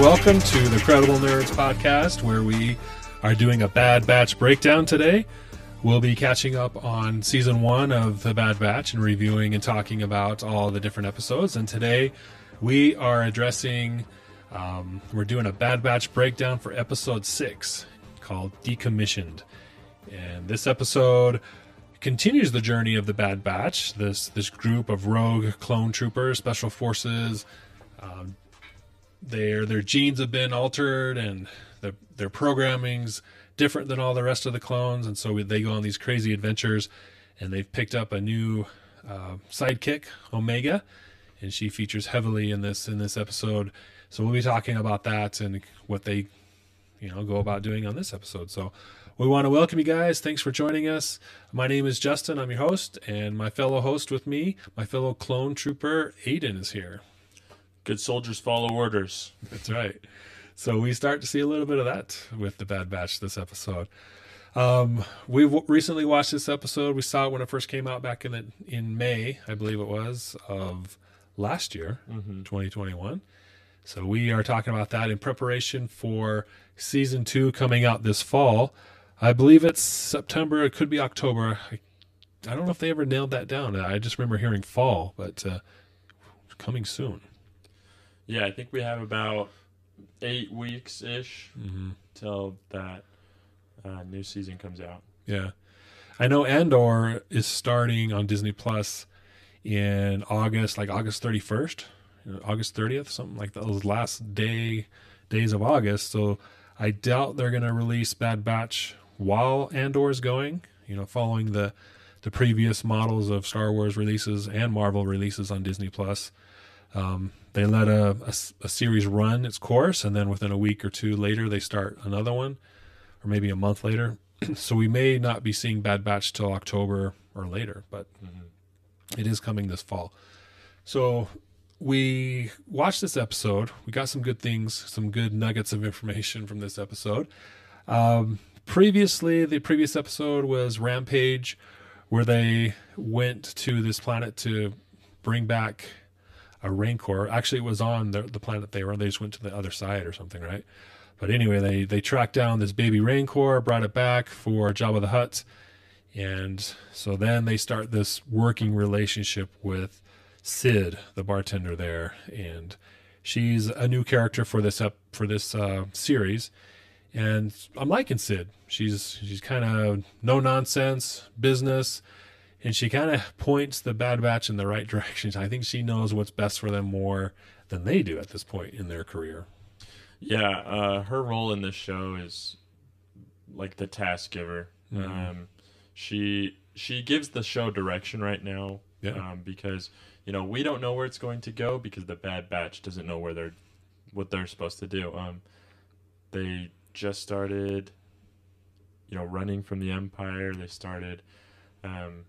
Welcome to the Credible Nerds podcast, where we are doing a Bad Batch breakdown today. We'll be catching up on season one of The Bad Batch and reviewing and talking about all the different episodes. And today we are addressing, um, we're doing a Bad Batch breakdown for episode six called Decommissioned. And this episode continues the journey of the Bad Batch, this, this group of rogue clone troopers, special forces. Um, their their genes have been altered and their their programming's different than all the rest of the clones. And so they go on these crazy adventures and they've picked up a new uh, sidekick omega and she features heavily in this in this episode. So we'll be talking about that and what they you know go about doing on this episode. So we want to welcome you guys. Thanks for joining us. My name is justin. I'm your host and my fellow host with me my fellow clone trooper aiden is here Good soldiers follow orders. That's right. So we start to see a little bit of that with the Bad Batch this episode. Um, we w- recently watched this episode. We saw it when it first came out back in the, in May, I believe it was, of last year, mm-hmm. 2021. So we are talking about that in preparation for season two coming out this fall. I believe it's September. It could be October. I, I don't know if they ever nailed that down. I just remember hearing fall, but uh, coming soon. Yeah, I think we have about eight weeks ish mm-hmm. till that uh, new season comes out. Yeah, I know Andor is starting on Disney Plus in August, like August thirty first, August thirtieth, something like those last day days of August. So I doubt they're going to release Bad Batch while Andor is going. You know, following the the previous models of Star Wars releases and Marvel releases on Disney Plus. Um, they let a, a, a, series run its course, and then within a week or two later, they start another one, or maybe a month later. so we may not be seeing Bad Batch till October or later, but mm-hmm. it is coming this fall. So we watched this episode. We got some good things, some good nuggets of information from this episode. Um, previously, the previous episode was Rampage, where they went to this planet to bring back a rancor. Actually, it was on the, the planet they were on. They just went to the other side or something, right? But anyway, they they tracked down this baby rancor, brought it back for Jabba the Hutt, and so then they start this working relationship with Sid, the bartender there, and she's a new character for this up for this uh, series, and I'm liking Sid. She's she's kind of no nonsense business and she kind of points the Bad Batch in the right direction. I think she knows what's best for them more than they do at this point in their career. Yeah, uh, her role in this show is like the task giver. Mm-hmm. Um, she she gives the show direction right now. Yeah. Um, because you know we don't know where it's going to go because the Bad Batch doesn't know where they're what they're supposed to do. Um, they just started, you know, running from the Empire. They started um,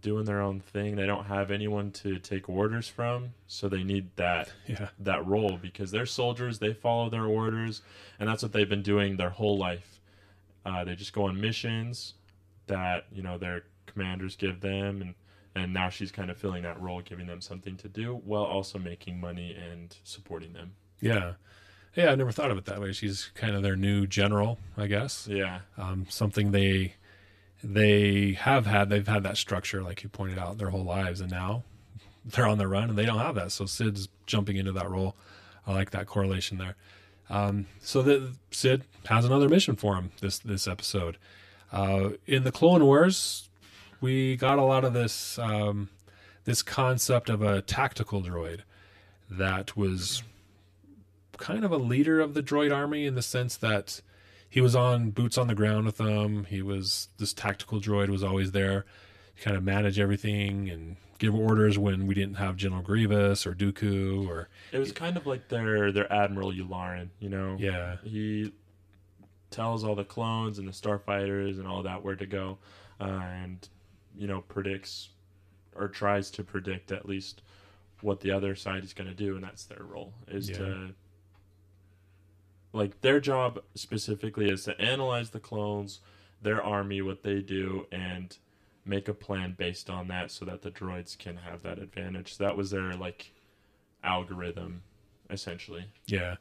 doing their own thing. They don't have anyone to take orders from, so they need that yeah. that role because they're soldiers. They follow their orders, and that's what they've been doing their whole life. Uh, they just go on missions that you know their commanders give them, and and now she's kind of filling that role, giving them something to do while also making money and supporting them. Yeah. Yeah, I never thought of it that way. She's kind of their new general, I guess. Yeah. Um, something they they have had they've had that structure like you pointed out their whole lives and now they're on the run and they don't have that. So sid's jumping into that role. I like that correlation there. Um, so that sid has another mission for him this this episode. Uh, in the clone wars we got a lot of this um, this concept of a tactical droid that was kind of a leader of the droid army in the sense that he was on boots on the ground with them. He was this tactical droid was always there, to kind of manage everything and give orders when we didn't have General Grievous or Dooku or. It was kind of like their their Admiral Yularen, you know. Yeah. He tells all the clones and the starfighters and all that where to go, uh, and you know predicts or tries to predict at least what the other side is going to do, and that's their role is yeah. to like their job specifically is to analyze the clones, their army, what they do, and make a plan based on that so that the droids can have that advantage. So that was their like algorithm essentially. Yeah.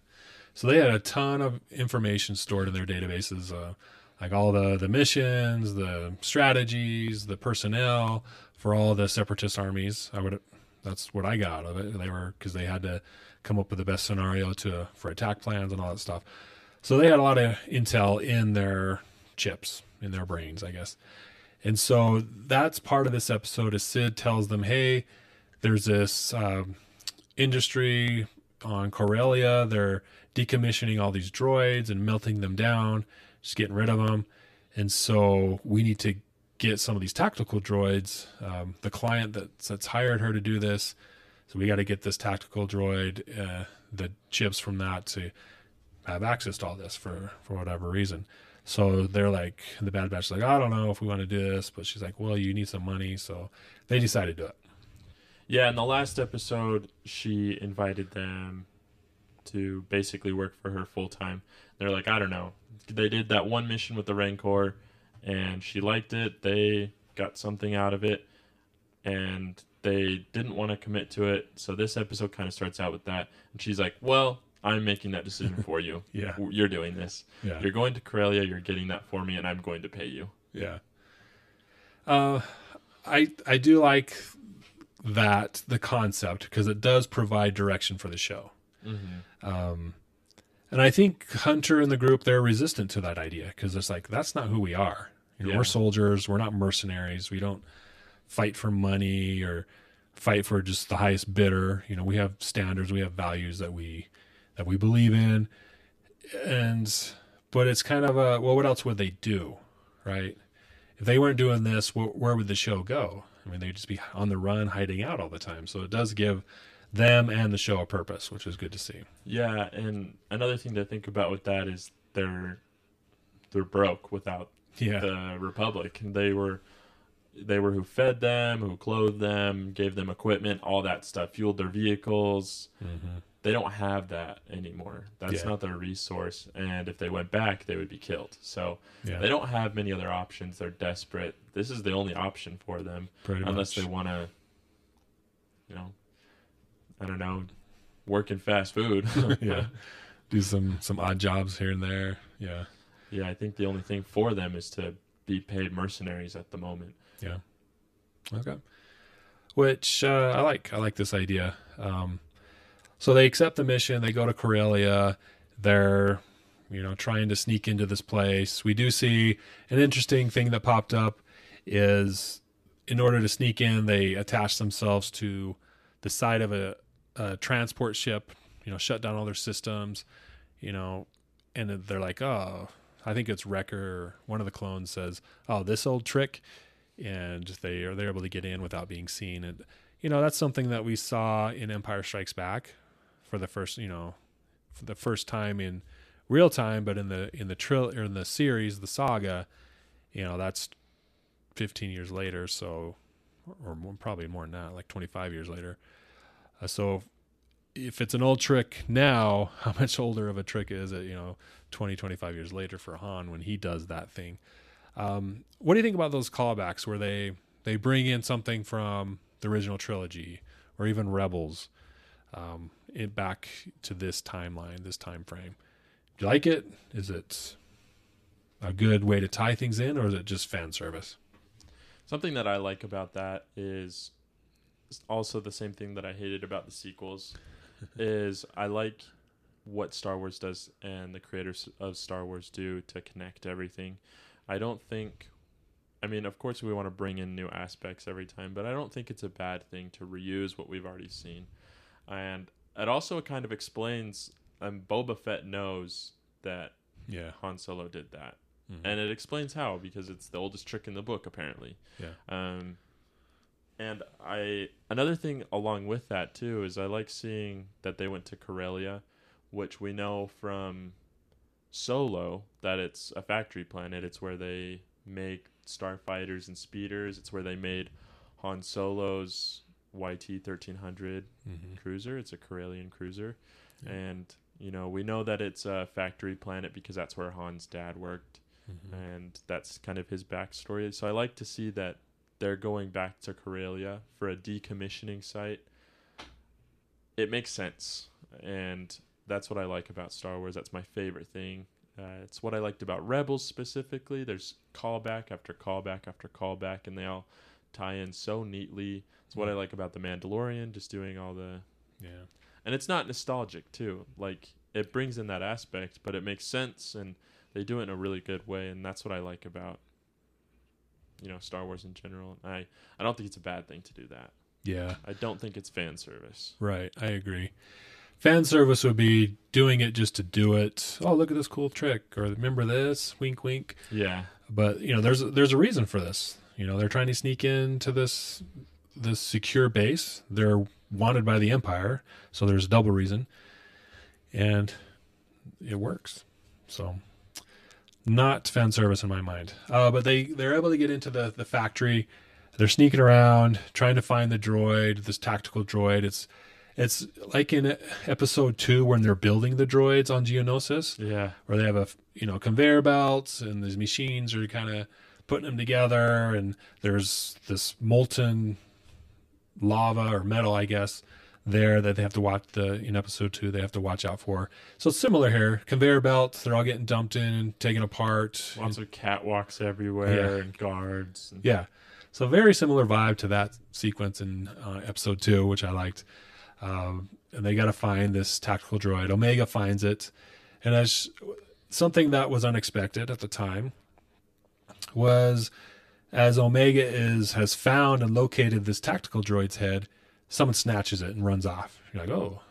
So they had a ton of information stored in their databases, uh, like all the the missions, the strategies, the personnel for all the separatist armies. I would that's what I got out of it. They were because they had to come up with the best scenario to for attack plans and all that stuff. So they had a lot of intel in their chips, in their brains, I guess. And so that's part of this episode. Is Sid tells them, "Hey, there's this um, industry on Corellia. They're decommissioning all these droids and melting them down, just getting rid of them. And so we need to get some of these tactical droids. Um, the client that's, that's hired her to do this, so we got to get this tactical droid, uh, the chips from that to have access to all this for for whatever reason. So they're like, the Bad Batch is like, I don't know if we want to do this, but she's like, well, you need some money, so they decided to do it. Yeah, in the last episode, she invited them to basically work for her full time. They're like, I don't know. They did that one mission with the Rancor, and she liked it. They got something out of it, and they didn't want to commit to it. So this episode kind of starts out with that, and she's like, "Well, I'm making that decision for you. yeah, you're doing this. Yeah. You're going to Corellia. You're getting that for me, and I'm going to pay you." Yeah. Uh, I I do like that the concept because it does provide direction for the show. Mm-hmm. Um, and I think Hunter and the group they're resistant to that idea because it's like that's not who we are. You know, yeah. We're soldiers. We're not mercenaries. We don't fight for money or fight for just the highest bidder. You know, we have standards. We have values that we that we believe in, and but it's kind of a well, what else would they do, right? If they weren't doing this, wh- where would the show go? I mean, they'd just be on the run, hiding out all the time. So it does give them and the show a purpose, which is good to see. Yeah, and another thing to think about with that is they're they're broke without yeah. the Republic. They were they were who fed them, who clothed them, gave them equipment, all that stuff, fueled their vehicles. Mm-hmm. They don't have that anymore. That's yeah. not their resource. And if they went back, they would be killed. So yeah. they don't have many other options. They're desperate. This is the only option for them, Pretty unless much. they want to, you know, I don't know, work in fast food. yeah, do some some odd jobs here and there. Yeah, yeah. I think the only thing for them is to be paid mercenaries at the moment. Yeah. Okay. Which uh, I like. I like this idea. Um, so they accept the mission. They go to Corellia. They're you know trying to sneak into this place. We do see an interesting thing that popped up is in order to sneak in, they attach themselves to the side of a a transport ship, you know, shut down all their systems, you know, and they're like, oh, I think it's Wrecker. One of the clones says, oh, this old trick, and they are they're able to get in without being seen, and you know that's something that we saw in Empire Strikes Back for the first, you know, for the first time in real time, but in the in the trill or in the series, the saga, you know, that's 15 years later, so or more, probably more than that, like 25 years later. Uh, so if it's an old trick now, how much older of a trick is it, you know, 20, 25 years later for Han when he does that thing? Um, what do you think about those callbacks where they, they bring in something from the original trilogy or even Rebels um, it back to this timeline, this time frame? Do you like it? Is it a good way to tie things in or is it just fan service? Something that I like about that is also the same thing that I hated about the sequels is I like what Star Wars does and the creators of Star Wars do to connect everything. I don't think I mean, of course we want to bring in new aspects every time, but I don't think it's a bad thing to reuse what we've already seen. And it also kind of explains and Boba Fett knows that yeah. Han Solo did that. Mm-hmm. And it explains how because it's the oldest trick in the book apparently. Yeah. Um and I another thing along with that too is I like seeing that they went to Corellia, which we know from Solo that it's a factory planet. It's where they make starfighters and speeders. It's where they made Han Solo's YT thirteen hundred mm-hmm. cruiser. It's a Corellian cruiser, yeah. and you know we know that it's a factory planet because that's where Han's dad worked, mm-hmm. and that's kind of his backstory. So I like to see that they're going back to Corellia for a decommissioning site. It makes sense. and that's what I like about Star Wars. That's my favorite thing. Uh, it's what I liked about Rebels specifically. There's callback after callback after callback, and they all tie in so neatly. It's what I like about the Mandalorian, just doing all the Yeah. and it's not nostalgic too. Like it brings in that aspect, but it makes sense, and they do it in a really good way, and that's what I like about you know Star Wars in general. And I I don't think it's a bad thing to do that. Yeah. I don't think it's fan service. Right. I agree. Fan service would be doing it just to do it. Oh, look at this cool trick, or remember this? Wink, wink. Yeah, But you know, there's there's a reason for this. You know, they're trying to sneak into this this secure base. They're wanted by the Empire, so there's a double reason, and it works. So, not fan service in my mind. Uh, but they they're able to get into the the factory. They're sneaking around, trying to find the droid, this tactical droid. It's it's like in episode two when they're building the droids on Geonosis yeah, where they have a you know conveyor belts and these machines are kind of putting them together and there's this molten lava or metal i guess there that they have to watch the in episode two they have to watch out for. So similar here. Conveyor belts they're all getting dumped in and taken apart. Lots of catwalks everywhere and guards. And, yeah. So very similar vibe to that sequence in uh, episode two which i liked. Um, and they got to find this tactical droid. Omega finds it. And as something that was unexpected at the time was as omega is has found and located this tactical droid's head someone snatches it and runs off. You're like oh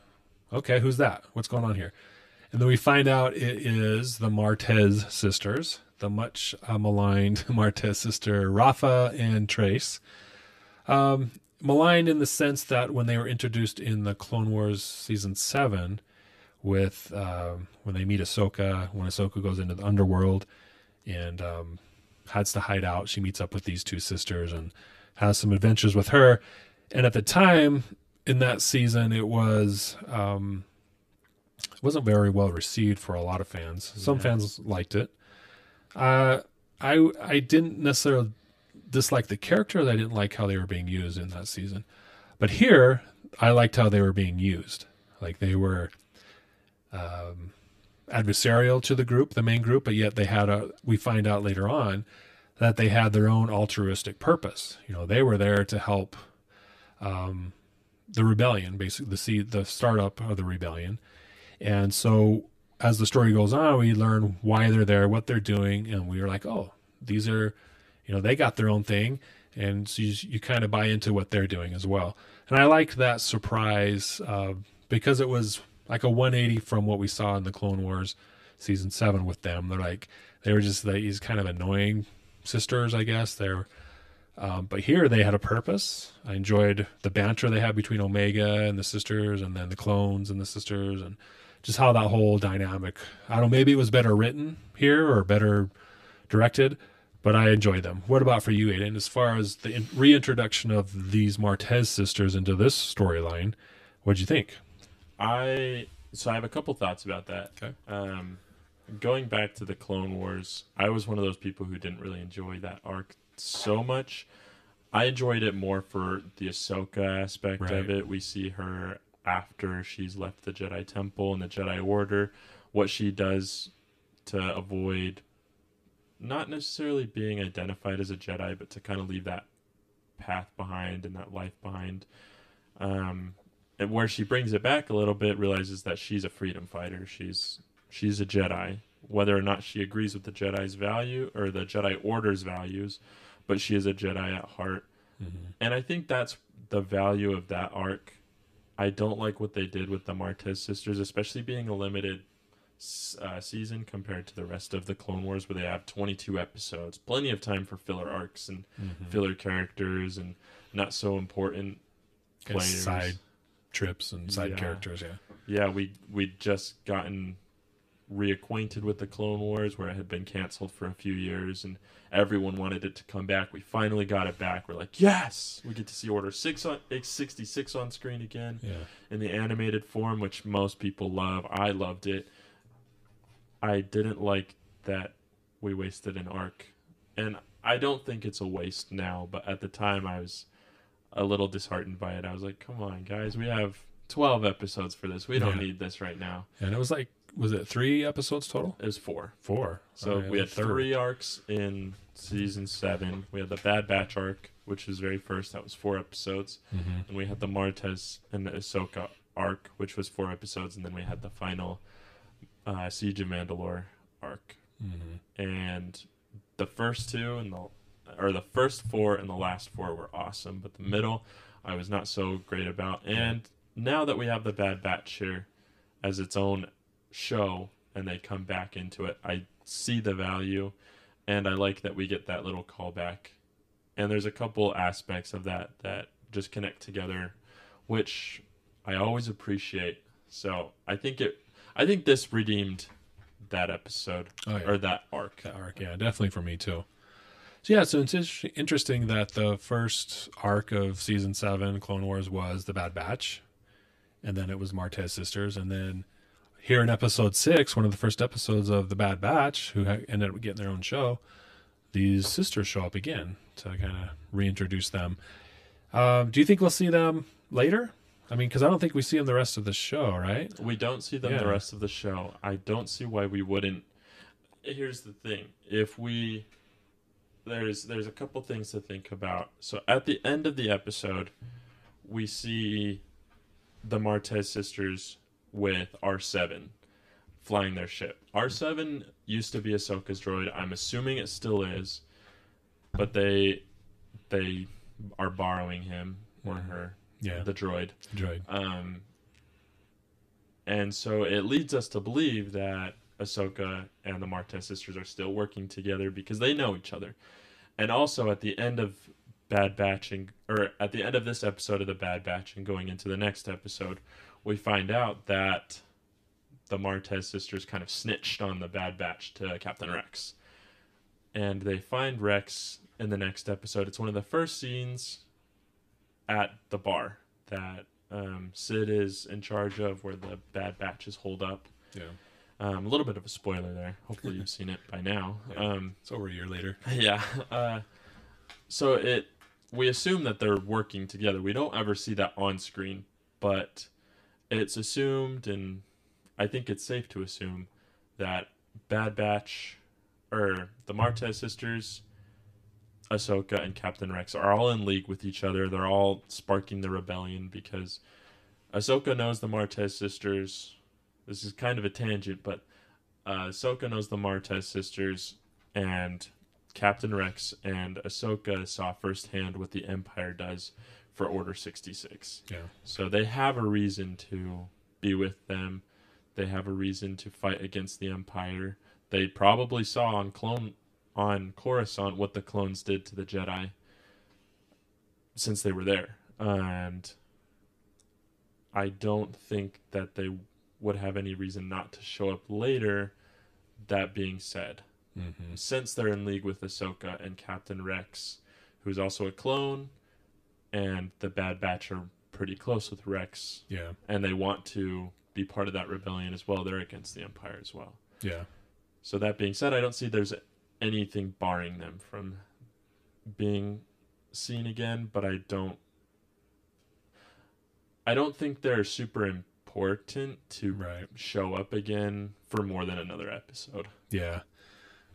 okay who's that? What's going on here? And then we find out it is the martez sisters the much maligned martez sister rafa and trace. Um, maligned in the sense that when they were introduced in the clone wars season 7 with um, when they meet Ahsoka, when Ahsoka goes into the underworld and um, has to hide out, she meets up with these two sisters and has some adventures with her. And at the time in that season, it was um, it wasn't very well received for a lot of fans. Some Yeah. fans liked it. Uh, I I didn't necessarily dislike the characters. I didn't like how they were being used in that season. But here, I liked how they were being used. Like they were um, adversarial to the group, the main group, but yet they had a. We find out later on that they had their own altruistic purpose. You know, they were there to help um, the rebellion, basically the seed, the startup of the rebellion. And so, as the story goes on, we learn why they're there, what they're doing, and we are like, oh, these are, you know, they got their own thing, and so you, you kind of buy into what they're doing as well. And I liked that surprise uh, because it was like a 180 from what we saw in the Clone Wars season seven with them. They're like they were just these kind of annoying sisters, I guess. They're um, but here they had a purpose. I enjoyed the banter they had between Omega and the sisters, and then the clones and the sisters, and just how that whole dynamic. I don't know. Maybe it was better written here or better directed, but I enjoyed them. What about for you, Aiden? As far as the in- reintroduction of these Martez sisters into this storyline, what'd you think? I so I have a couple thoughts about that. Okay. Um, going back to the Clone Wars, I was one of those people who didn't really enjoy that arc so much. I enjoyed it more for the Ahsoka aspect Right. of it. We see her after she's left the Jedi Temple and the Jedi Order, what she does to avoid not necessarily being identified as a Jedi, but to kind of leave that path behind and that life behind. Um, and where she brings it back a little bit, realizes that she's a freedom fighter. She's she's a Jedi, whether or not she agrees with the Jedi's value or the Jedi Order's values, but she is a Jedi at heart. And I think that's the value of that arc. I don't like what they did with the Martez sisters, especially being a limited uh, season compared to the rest of the Clone Wars, where they have 22 episodes, plenty of time for filler arcs and filler characters and not so important players. side trips and side Yeah. characters, yeah. Yeah, we we'd just gotten reacquainted with the Clone Wars, where it had been canceled for a few years, and everyone wanted it to come back. We finally got it back. We're like, yes, we get to see Order Six on eh, sixty six on screen again Yeah. in the animated form, which most people love. I loved it. I didn't like that we wasted an arc, and I don't think it's a waste now. But at the time, I was a little disheartened by it. I was like, "Come on, guys, we have 12 episodes for this. We don't yeah. need this right now. And it was like, was it three episodes total? It was four. Four. So we had three arcs in season seven. We had the Bad Batch arc, which was very first. That was four episodes. Mm-hmm. And we had the Martez and the Ahsoka arc, which was four episodes. And then we had the final uh, Siege of Mandalore arc. Mm-hmm. And the first two and the or the first four and the last four were awesome, but the middle I was not so great about. And now that we have the Bad Batch here as its own show and they come back into it, I see the value and I like that we get that little callback. And there's a couple aspects of that that just connect together, which I always appreciate. So I think it, I think this redeemed that episode oh, yeah. or that arc. That arc, yeah, definitely for me too. So yeah, so it's interesting that the first arc of season seven, Clone Wars, was the Bad Batch, and then it was Martez sisters, and then here in episode six, one of the first episodes of the Bad Batch, who ended up getting their own show, these sisters show up again to kind of reintroduce them. Um, do you think we'll see them later? I mean, because I don't think we see them the rest of the show, right? We don't see them yeah. the rest of the show. I don't see why we wouldn't. Here's the thing: if we there's there's a couple things to think about. So at the end of the episode, we see the Martez sisters with R7 flying their ship. R7 used to be Ahsoka's droid. I'm assuming it still is, but they they are borrowing him or her yeah. the droid. Droid. Um, and so it leads us to believe that Ahsoka and the Martez sisters are still working together because they know each other. And also at the end of Bad Batching, or at the end of this episode of the Bad Batch and going into the next episode, we find out that the Martez sisters kind of snitched on the Bad Batch to Captain Rex. And they find Rex in the next episode. It's one of the first scenes at the bar that um, Sid is in charge of, where the Bad Batches hold up. Yeah. Um, a little bit of a spoiler there. Hopefully, you've seen it by now. Yeah. Um, it's over a year later. Yeah. Uh, so it we assume that they're working together. We don't ever see that on screen, but it's assumed, and I think it's safe to assume that Bad Batch or the Martez sisters Ahsoka and Captain Rex are all in league with each other. They're all sparking the rebellion because Ahsoka knows the Martez sisters. This is kind of a tangent, but uh, Ahsoka knows the Martez sisters, and Captain Rex and Ahsoka saw firsthand what the Empire does for Order 66. Yeah. So they have a reason to be with them. They have a reason to fight against the Empire. They probably saw on Clone on Coruscant what the clones did to the Jedi since they were there. And I don't think that they would have any reason not to show up later. That being said, mm-hmm. since they're in league with Ahsoka and Captain Rex, who's also a clone, and the Bad Batch are pretty close with Rex. Yeah. And they want to be part of that rebellion as well. They're against the Empire as well. Yeah. So that being said, I don't see there's anything barring them from being seen again, but I don't I don't think they're super important to right. show up again for more than another episode. Yeah.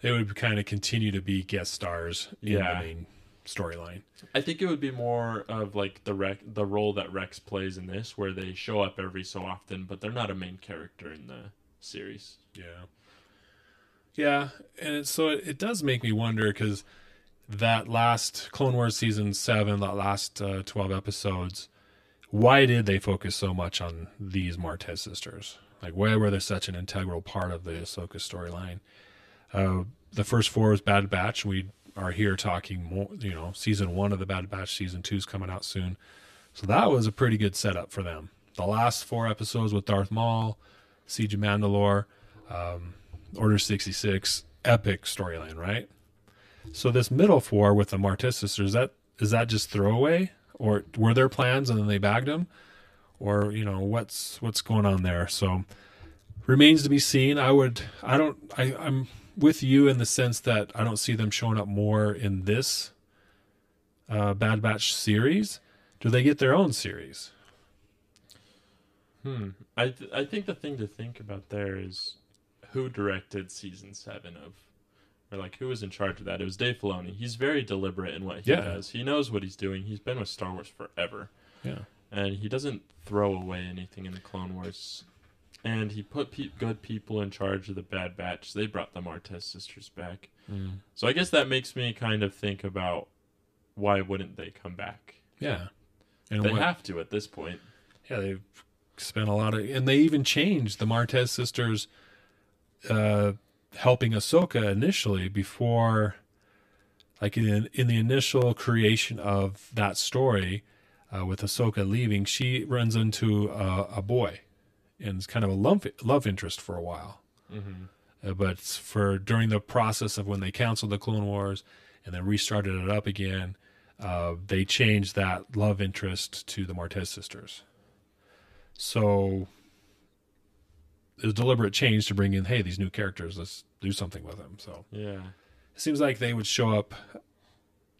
They would kind of continue to be guest stars in yeah. the main storyline. I think it would be more of like the rec- the role that Rex plays in this, where they show up every so often, but they're not a main character in the series. Yeah. Yeah, and so it, it, does make me wonder because that last Clone Wars season seven, that last uh, twelve episodes, why did they focus so much on these Martez sisters? Like, why were they such an integral part of the Ahsoka storyline? Uh, the first four was Bad Batch. We are here talking more, you know, season one of the Bad Batch, season two is coming out soon. So that was a pretty good setup for them. The last four episodes with Darth Maul, Siege of Mandalore, um, Order 66 epic storyline, right? So this middle four with the Martez sisters, is that is that just throwaway, or were there plans and then they bagged them, or you know what's what's going on there? So remains to be seen. I would, I don't, I, I'm with you in the sense that I don't see them showing up more in this uh, Bad Batch series. Do they get their own series? Hmm. I th- I think the thing to think about there is who directed season seven of, or like who was in charge of that. It was Dave Filoni. He's very deliberate in what he Yeah. does. He knows what he's doing. He's been with Star Wars forever, Yeah. and he doesn't throw away anything in the Clone Wars. And he put pe- good people in charge of the Bad Batch. They brought the Martez sisters back. Mm. So I guess that makes me kind of think about why wouldn't they come back? Yeah. And They what- have to at this point. Yeah, they've spent a lot of, and they even changed the Martez sisters uh, helping Ahsoka initially before, like in in the initial creation of that story, uh, with Ahsoka leaving, she runs into a, a boy, and it's kind of a love love interest for a while. Mm-hmm. Uh, but for during the process of when they canceled the Clone Wars and then restarted it up again, uh, they changed that love interest to the Martez sisters. So it was a deliberate change to bring in, hey, these new characters, let's do something with them. So Yeah. it seems like they would show up,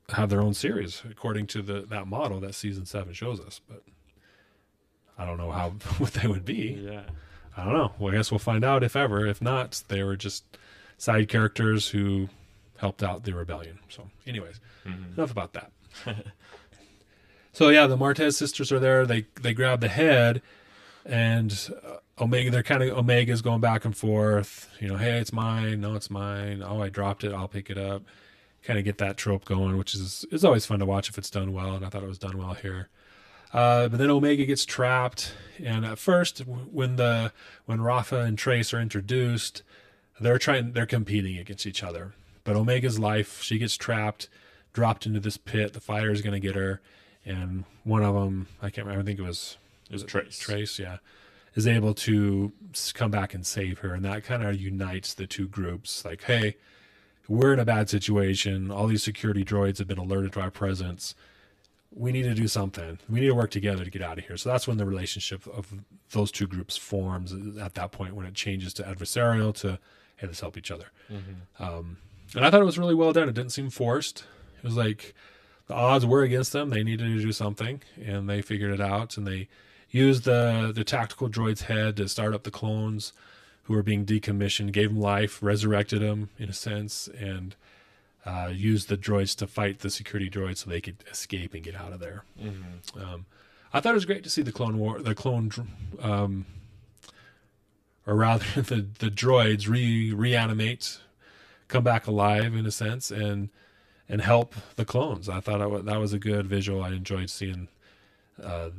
have their own series according to the that model that season seven shows us. But I don't know how what they would be. Yeah. I don't know. Well, I guess we'll find out if ever. If not, they were just side characters who helped out the rebellion. So, anyways, Mhm. enough about that. so yeah, the Martez sisters are there. They they grab the head, and uh, Omega. They're kind of Omega's going back and forth. You know, hey, it's mine. No, it's mine. Oh, I dropped it. I'll pick it up. Kind of get that trope going, which is is always fun to watch if it's done well. And I thought it was done well here. Uh, but then Omega gets trapped, and at first, when the when Rafa and Trace are introduced, they're trying they're competing against each other. But Omega's life, she gets trapped, dropped into this pit. The fire is going to get her, and one of them, I can't remember. I think it was is It Trace. Trace, yeah, is able to come back and save her, and that kind of unites the two groups. Like, hey, we're in a bad situation. All these security droids have been alerted to our presence. We need to do something. We need to work together to get out of here. So that's when the relationship of those two groups forms at that point when it changes to adversarial to hey, let's help each other. Um, and I thought it was really well done. It didn't seem forced. It was like the odds were against them. They needed to do something, and they figured it out. And they used the the tactical droid's head to start up the clones who were being decommissioned, gave them life, resurrected them in a sense, and uh, used the droids to fight the security droids so they could escape and get out of there. Mm-hmm. Um, I thought it was great to see the clone war, the clone, um, or rather the the droids re reanimate, come back alive in a sense, and and help the clones. I thought that was a good visual. I enjoyed seeing uh,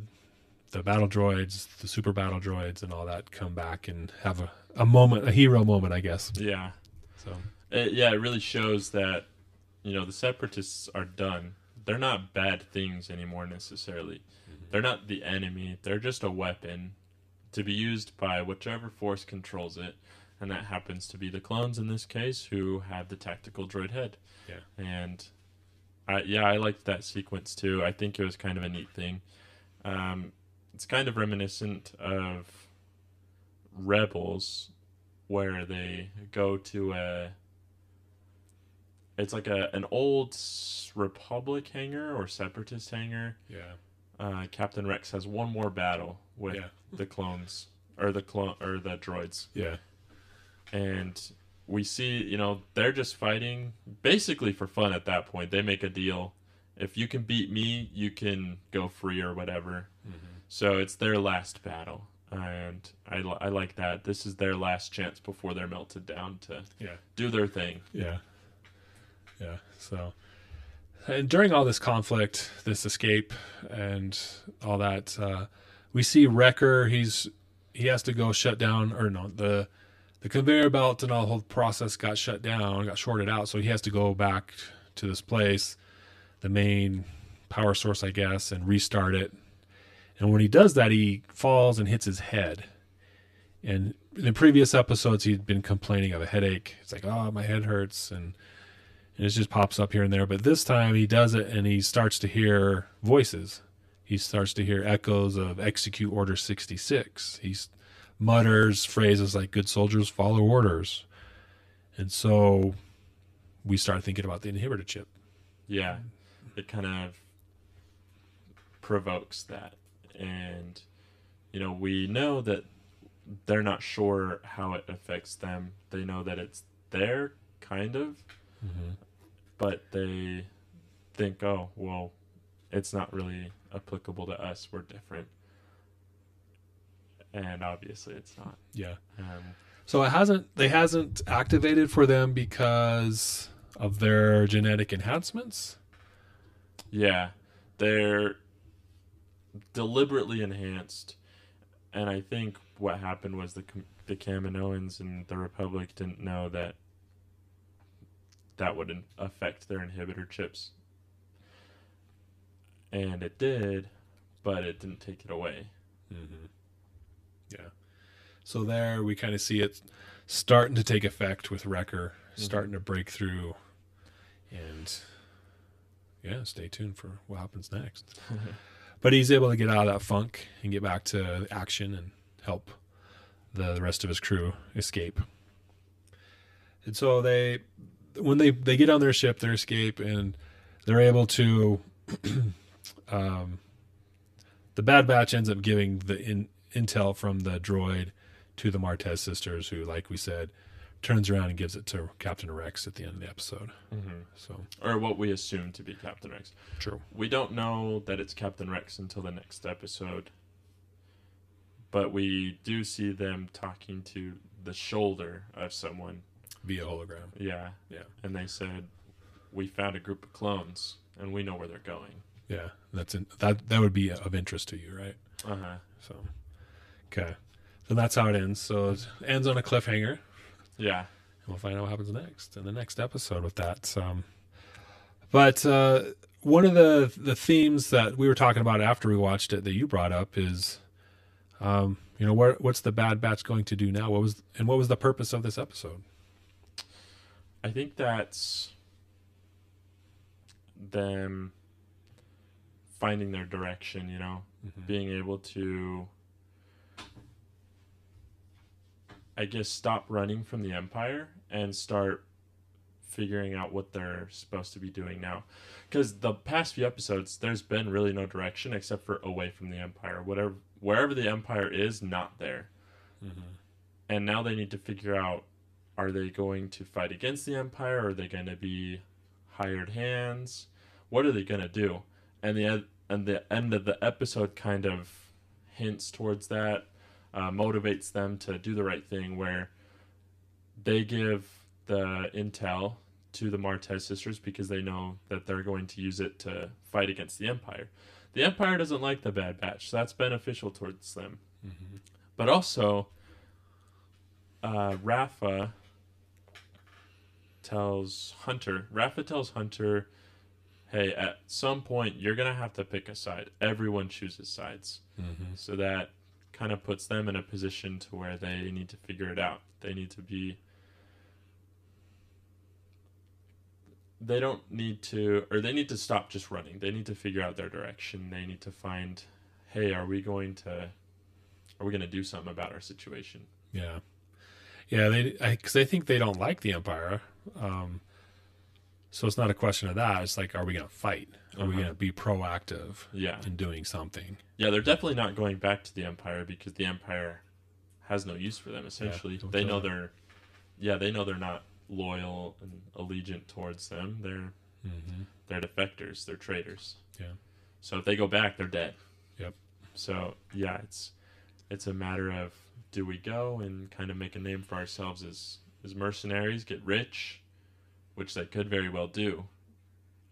the battle droids, the super battle droids, and all that come back and have a, a moment, a hero moment, I guess. Yeah. So It, yeah, it really shows that, you know, the separatists are done. They're not bad things anymore necessarily. They're not the enemy. They're just a weapon to be used by whichever force controls it. And that happens to be the clones in this case who have the tactical droid head. Yeah. And I, yeah, I liked that sequence too. I think it was kind of a neat thing. Um, it's kind of reminiscent of Rebels, where they go to a. It's like a an old Republic hangar or Separatist hangar. yeah, Uh, Captain Rex has one more battle with Yeah. the clones or the clone or the droids. Yeah, and we see you know they're just fighting basically for fun at that point. They make a deal. If you can beat me you can go free or whatever. So it's their last battle. And I, I like that. This is their last chance before they're melted down to yeah. do their thing. Yeah. Yeah. So, and during all this conflict, this escape, and all that, uh, we see Wrecker. He's he has to go shut down, or no, the the conveyor belt and all the whole process got shut down, got shorted out. So he has to go back to this place, the main power source, I guess, and restart it. And when he does that, he falls and hits his head. And in previous episodes, he'd been complaining of a headache. It's like, oh, my head hurts, and and it just pops up here and there. But this time he does it and he starts to hear voices. He starts to hear echoes of execute order 66. He mutters phrases like good soldiers follow orders. And so we start thinking about the inhibitor chip. yeah it kind of provokes that and you know, we know that they're not sure how it affects them. They know that it's there, kind of, mm-hmm. but they think, oh, well, it's not really applicable to us. We're different. And obviously it's not. Yeah. Um, so it hasn't they hasn't activated for them because of their genetic enhancements? Yeah. They're deliberately enhanced and I think what happened was the the Kaminoans and the Republic didn't know that that would affect their inhibitor chips and it did, but it didn't take it away. Mm-hmm. Yeah. So there we kind of see it starting to take effect with Wrecker, mm-hmm. starting to break through, and yeah, stay tuned for what happens next. but he's able to get out of that funk and get back to action and help the rest of his crew escape. And so they, when they they get on their ship, their escape, and they're able to um, the Bad Batch ends up giving the in, intel from the droid to the Martez sisters, who, like we said, turns around and gives it to Captain Rex at the end of the episode. Mm-hmm. So, or what we assume to be Captain Rex. True. We don't know that it's Captain Rex until the next episode, but we do see them talking to the shoulder of someone via hologram. Yeah, yeah. And they said, "We found a group of clones, and we know where they're going." Yeah, that's in, that that would be of interest to you, right? Uh huh. So, okay, so that's how it ends. So it ends on a cliffhanger. Yeah, and we'll find out what happens next in the next episode with that. Um, but uh, one of the the themes that we were talking about after we watched it that you brought up is, um, you know, what what's the Bad Batch going to do now? What was and what was the purpose of this episode? I think that's them finding their direction, you know, mm-hmm. being able to, I guess, stop running from the Empire and start figuring out what they're supposed to be doing now. Because the past few episodes, there's been really no direction except for away from the Empire. Whatever, wherever the Empire is, not there. Mm-hmm. And now they need to figure out: Are they going to fight against the Empire? Are they going to be hired hands? What are they going to do? And the and the end of the episode kind of hints towards that, uh, motivates them to do the right thing, where they give the intel to the Martez sisters because they know that they're going to use it to fight against the Empire. The Empire doesn't like the Bad Batch, so that's beneficial towards them. Mm-hmm. But also, uh, Rafa tells Hunter. Rafa tells Hunter hey, at some point you're gonna have to pick a side. Everyone chooses sides, mm-hmm. so that kind of puts them in a position to where they need to figure it out. They need to be. They don't need to, or they need to stop just running. They need to figure out their direction. They need to find, hey, are we going to, are we going to do something about our situation? Yeah, yeah. They because I think they don't like the empire. Um, so it's not a question of that. It's like, are we going to fight? Are uh-huh. we going to be proactive? Yeah. in doing something? Yeah, they're definitely not going back to the empire because the empire has no use for them. Essentially, yeah, they know they're, yeah, they know they're not loyal and allegiant towards them. They're mm-hmm. they're defectors. They're traitors. Yeah. So if they go back, they're dead. Yep. So yeah, it's it's a matter of do we go and kind of make a name for ourselves as as mercenaries, get rich, which they could very well do,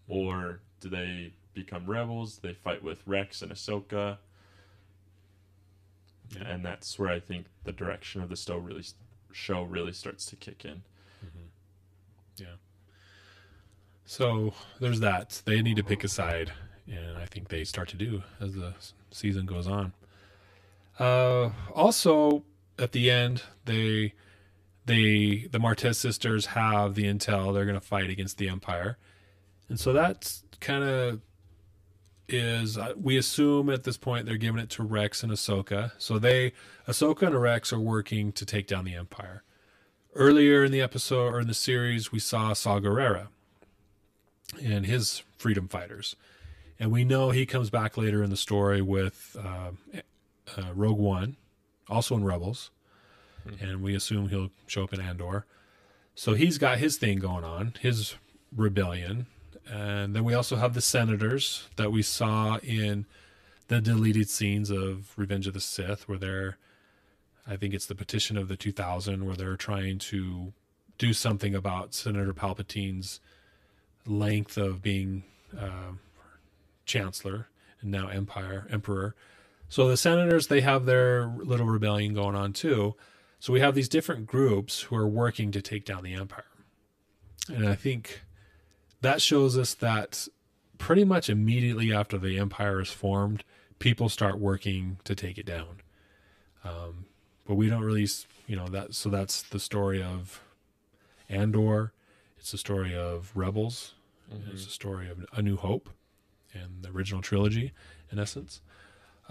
or do they become rebels? They fight with Rex and Ahsoka, yeah. and that's where I think the direction of the show really show really starts to kick in. Mm-hmm. Yeah. So there's that. They need to pick a side, and I think they start to do as the season goes on. Uh, also, at the end, they they the Martez sisters have the intel they're going to fight against the Empire, and so that's kind of is uh, we assume at this point they're giving it to Rex and Ahsoka. So they Ahsoka and Rex are working to take down the Empire. Earlier in the episode or in the series, we saw Saw Gerrera and his freedom fighters, and we know he comes back later in the story with uh, uh, Rogue One, also in Rebels, mm-hmm. and we assume he'll show up in Andor. So he's got his thing going on, his rebellion, and then we also have the senators that we saw in the deleted scenes of Revenge of the Sith, where they're, I think it's the petition of the 2000, where they're trying to do something about Senator Palpatine's length of being uh, chancellor and now empire emperor. So the senators they have their little rebellion going on too. So we have these different groups who are working to take down the empire. And I think that shows us that pretty much immediately after the empire is formed, people start working to take it down. Um, but we don't really, you know, that. So that's the story of Andor. It's the story of Rebels. Mm-hmm. It's the story of A New Hope, and the original trilogy, in essence.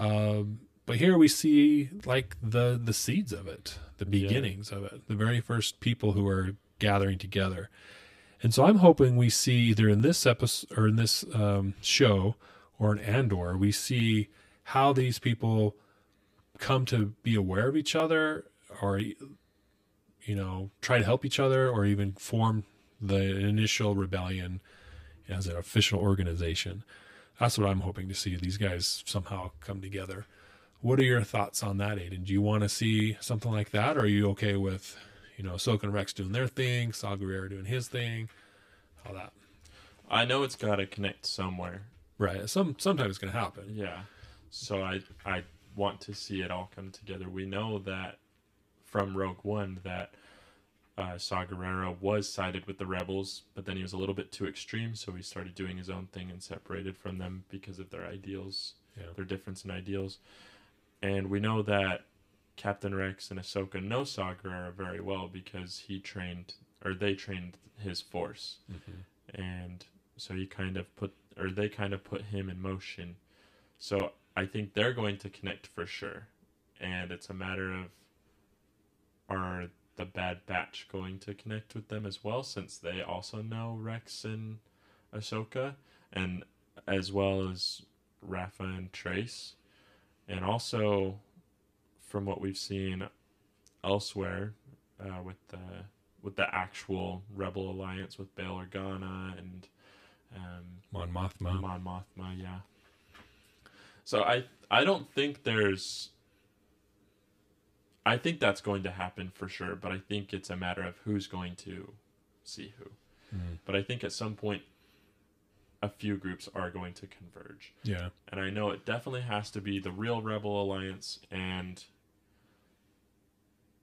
Um, but here we see like the the seeds of it, the beginnings yeah. of it, the very first people who are gathering together. And so I'm hoping we see either in this episode or in this um, show or in Andor, we see how these people come to be aware of each other or you know try to help each other or even form the initial rebellion as an official organization that's what i'm hoping to see these guys somehow come together. What are your thoughts on that aiden? Do you want to see something like that or are you okay with you know Ahsoka and Rex doing their thing Saw Gerrera doing his thing all that? I know it's got to connect somewhere. Right some sometimes it's going to happen. Yeah so i i want to see it all come together. We know that from Rogue One that uh, Saw Gerrera was sided with the rebels, but then he was a little bit too extreme, so he started doing his own thing and separated from them because of their ideals, yeah. their difference in ideals. And we know that Captain Rex and Ahsoka know Saw Gerrera very well because he trained, or they trained his force, mm-hmm. and so he kind of put, or they kind of put him in motion. So I think they're going to connect for sure. And it's a matter of are the Bad Batch going to connect with them as well, since they also know Rex and Ahsoka, and as well as Rafa and Trace. And also, from what we've seen elsewhere, uh, with the with the actual Rebel Alliance with Bail Organa and um, Mon Mothma. Mon Mothma, yeah. So I I don't think there's I think that's going to happen for sure, but I think it's a matter of who's going to see who. Mm. But I think at some point a few groups are going to converge. Yeah. And I know it definitely has to be the real Rebel Alliance and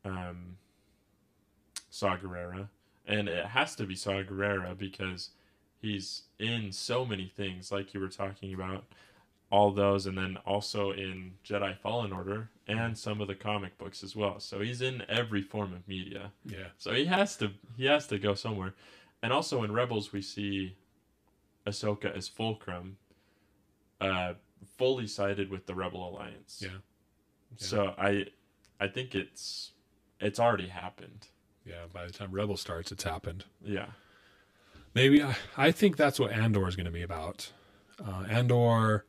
um Saw Gerrera. And it has to be Saw Gerrera because he's in so many things like you were talking about all those, and then also in Jedi Fallen Order and some of the comic books as well. So he's in every form of media. Yeah. So he has to he has to go somewhere, and also in Rebels we see Ahsoka as Fulcrum, uh, fully sided with the Rebel Alliance. Yeah. yeah. So I, I think it's it's already happened. Yeah. By the time Rebel starts, it's happened. Yeah. Maybe I, I think that's what Andor is going to be about. Uh, Andor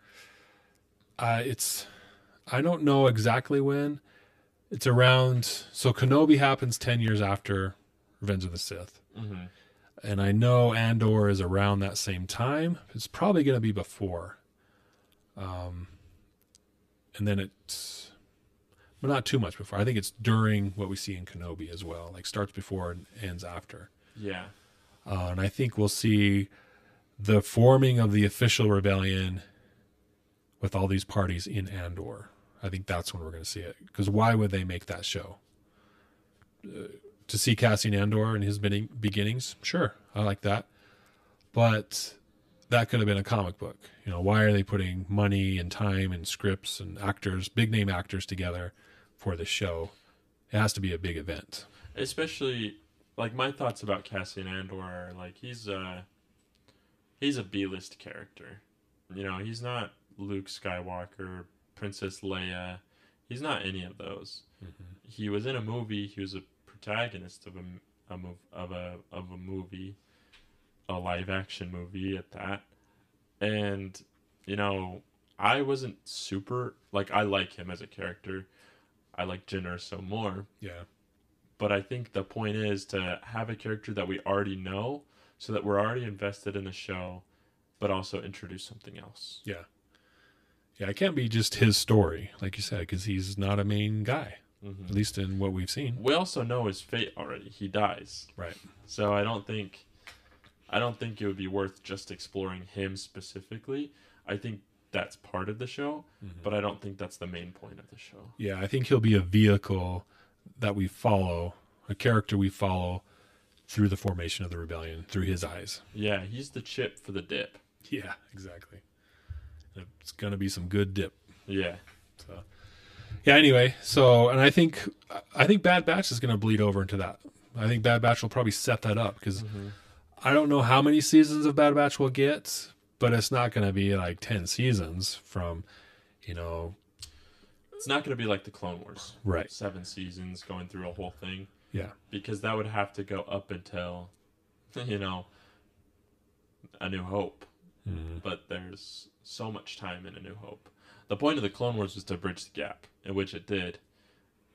uh, it's I don't know exactly when. It's around so Kenobi happens ten years after Revenge of the Sith, mm-hmm. and I know Andor is around that same time. It's probably going to be before. Um, and then it's, but not too much before. I think it's during what we see in Kenobi as well. Like starts before and ends after. Yeah. Uh, and I think we'll see the forming of the official rebellion with all these parties in Andor. I think that's when we're going to see it. Because why would they make that show? Uh, to see Cassian Andor and his beginnings, sure, I like that. But that could have been a comic book. You know, why are they putting money and time and scripts and actors, big name actors together for the show? It has to be a big event. Especially, like my thoughts about Cassian Andor like he's a he's a B list character. You know, he's not Luke Skywalker, Princess Leia. He's not any of those. Mm-hmm. He was in a movie. He was a protagonist of a, a of a of a movie, a live action movie at that. And you know, I wasn't super like I like him as a character. I like Jyn Erso more. Yeah. But I think the point is to have a character that we already know so that we're already invested in the show, but also introduce something else. Yeah. Yeah, it can't be just his story, like you said, because he's not a main guy, mm-hmm. at least in what we've seen. We also know his fate already. He dies. Right. So I don't think, I don't think it would be worth just exploring him specifically. I think that's part of the show, mm-hmm. but I don't think that's the main point of the show. Yeah, I think he'll be a vehicle that we follow, a character we follow through the formation of the rebellion through his eyes. Yeah, he's the chip for the dip. Yeah, exactly. It's gonna be some good dip. Yeah. So, yeah. Anyway, so and I think I think Bad Batch is gonna bleed over into that. I think Bad Batch will probably set that up because mm-hmm. I don't know how many seasons of Bad Batch we'll get, but it's not gonna be like ten seasons from, you know. It's not gonna be like the Clone Wars, right? Seven seasons going through a whole thing. Yeah. Because that would have to go up until, you know, A New Hope. Mm-hmm. But there's so much time in A New Hope. The point of the Clone Wars was to bridge the gap, in which it did.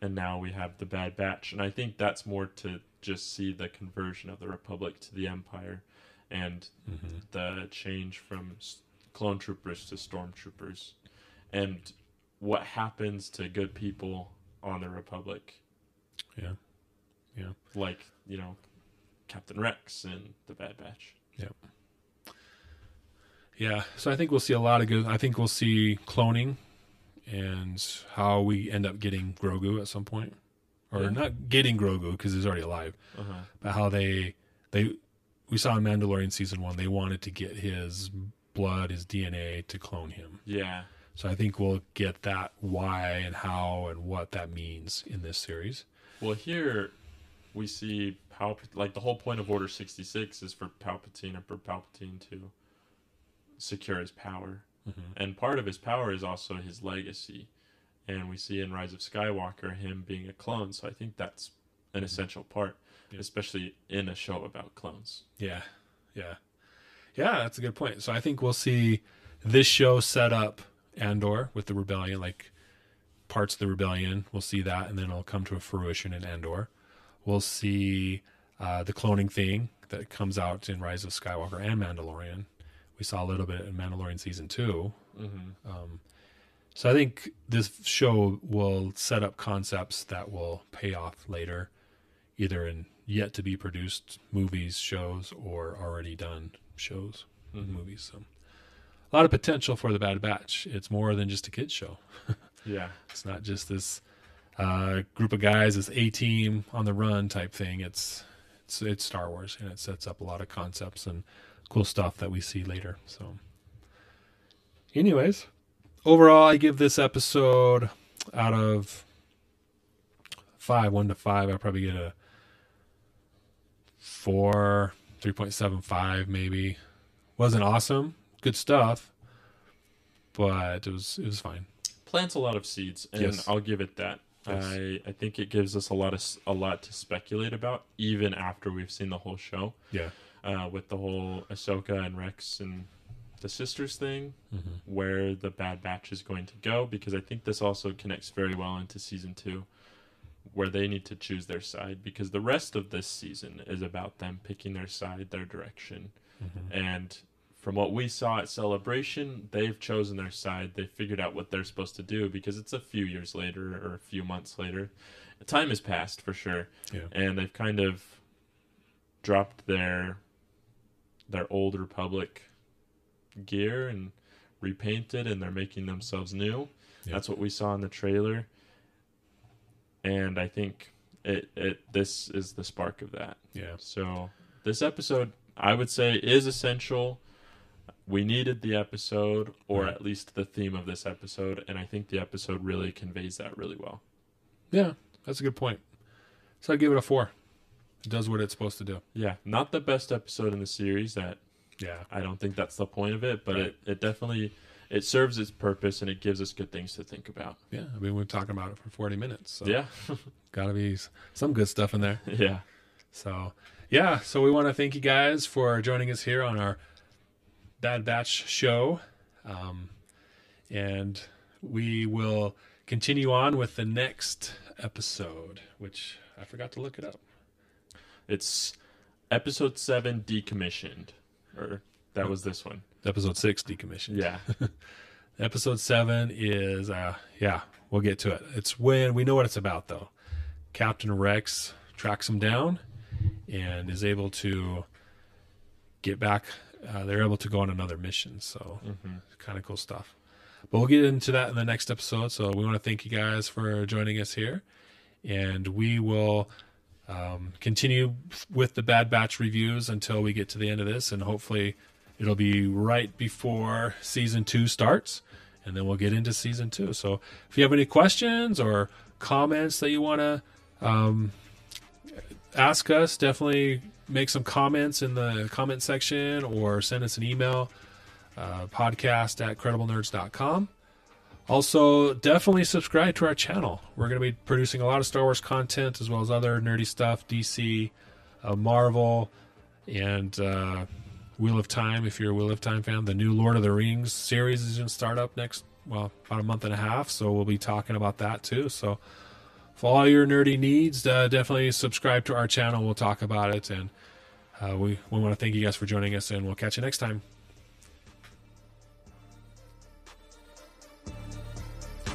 And now we have the Bad Batch. And I think that's more to just see the conversion of the Republic to the Empire and mm-hmm. the change from clone troopers to stormtroopers and what happens to good people on the Republic. Yeah. Yeah. Like, you know, Captain Rex and the Bad Batch. Yeah. Yeah. So I think we'll see a lot of good. I think we'll see cloning and how we end up getting Grogu at some point, or yeah. not getting Grogu because he's already alive, uh-huh. but how they they we saw in Mandalorian season one they wanted to get his blood, his DNA to clone him. Yeah. So I think we'll get that why and how and what that means in this series. Well, here we see Palpatine. Like the whole point of Order sixty six is for Palpatine, or for Palpatine to secure his power, mm-hmm. and part of his power is also his legacy. And we see in Rise of Skywalker him being a clone. So I think that's an mm-hmm. essential part, yeah. especially in a show about clones. Yeah, yeah, yeah. That's a good point. So I think we'll see this show set up Andor with the rebellion, like parts of the rebellion. We'll see that, and then it'll come to a fruition in Andor. We'll see uh, the cloning thing that comes out in Rise of Skywalker and Mandalorian. We saw a little bit in Mandalorian season 2 mm-hmm. um, so I think this show will set up concepts that will pay off later, either in yet to be produced movies, shows, or already done shows, mm-hmm. movies. So a lot of potential for the Bad Batch. It's more than just a kids show. yeah, it's not just this uh, group of guys, this A team on the run type thing. It's it's it's Star Wars, and it sets up a lot of concepts and cool stuff that we see later. So, anyways, overall, I give this episode out of five, one to five. I probably get a four, three point seven five, maybe. Wasn't awesome, good stuff, but it was it was fine. Plants a lot of seeds, and yes. I'll give it that. Yes. I I think it gives us a lot of a lot to speculate about even after we've seen the whole show. Yeah. Uh, with the whole Ahsoka and Rex and the sisters thing, mm-hmm. where the Bad Batch is going to go, because I think this also connects very well into season two, where they need to choose their side, because the rest of this season is about them picking their side, their direction, mm-hmm. and from what we saw at Celebration, they've chosen their side. They figured out what they're supposed to do because it's a few years later or a few months later. Time has passed for sure, yeah. and they've kind of dropped their their old Republic gear and repainted, and they're making themselves new. Yeah. That's what we saw in the trailer, and I think it it this is the spark of that. Yeah. So this episode, I would say, is essential we needed the episode or right. at least the theme of this episode and i think the episode really conveys that really well yeah that's a good point so i give it a four does what it's supposed to do yeah not the best episode in the series that yeah i don't think that's the point of it but right. it, it definitely it serves its purpose and it gives us good things to think about yeah i mean we're talking about it for 40 minutes so yeah gotta be some good stuff in there yeah so yeah so we want to thank you guys for joining us here on our Bad Batch show. Um, and we will continue on with the next episode, which I forgot to look it up. It's episode seven, decommissioned, or that was this one. Episode six, decommissioned. Yeah. episode seven is, uh, yeah, we'll get to it. It's when we know what it's about, though. Captain Rex tracks him down and is able to get back. Uh, they're able to go on another mission. So, mm-hmm. kind of cool stuff. But we'll get into that in the next episode. So, we want to thank you guys for joining us here. And we will um, continue with the Bad Batch reviews until we get to the end of this. And hopefully, it'll be right before season two starts. And then we'll get into season two. So, if you have any questions or comments that you want to um, ask us, definitely make some comments in the comment section or send us an email uh, podcast at crediblenerds.com. Also, definitely subscribe to our channel. We're going to be producing a lot of Star Wars content as well as other nerdy stuff, DC, uh, Marvel, and uh, Wheel of Time. If you're a Wheel of Time fan, the new Lord of the Rings series is going to start up next, well, about a month and a half. So we'll be talking about that too. So for all your nerdy needs, uh, definitely subscribe to our channel. We'll talk about it. And uh, we, we want to thank you guys for joining us, and we'll catch you next time.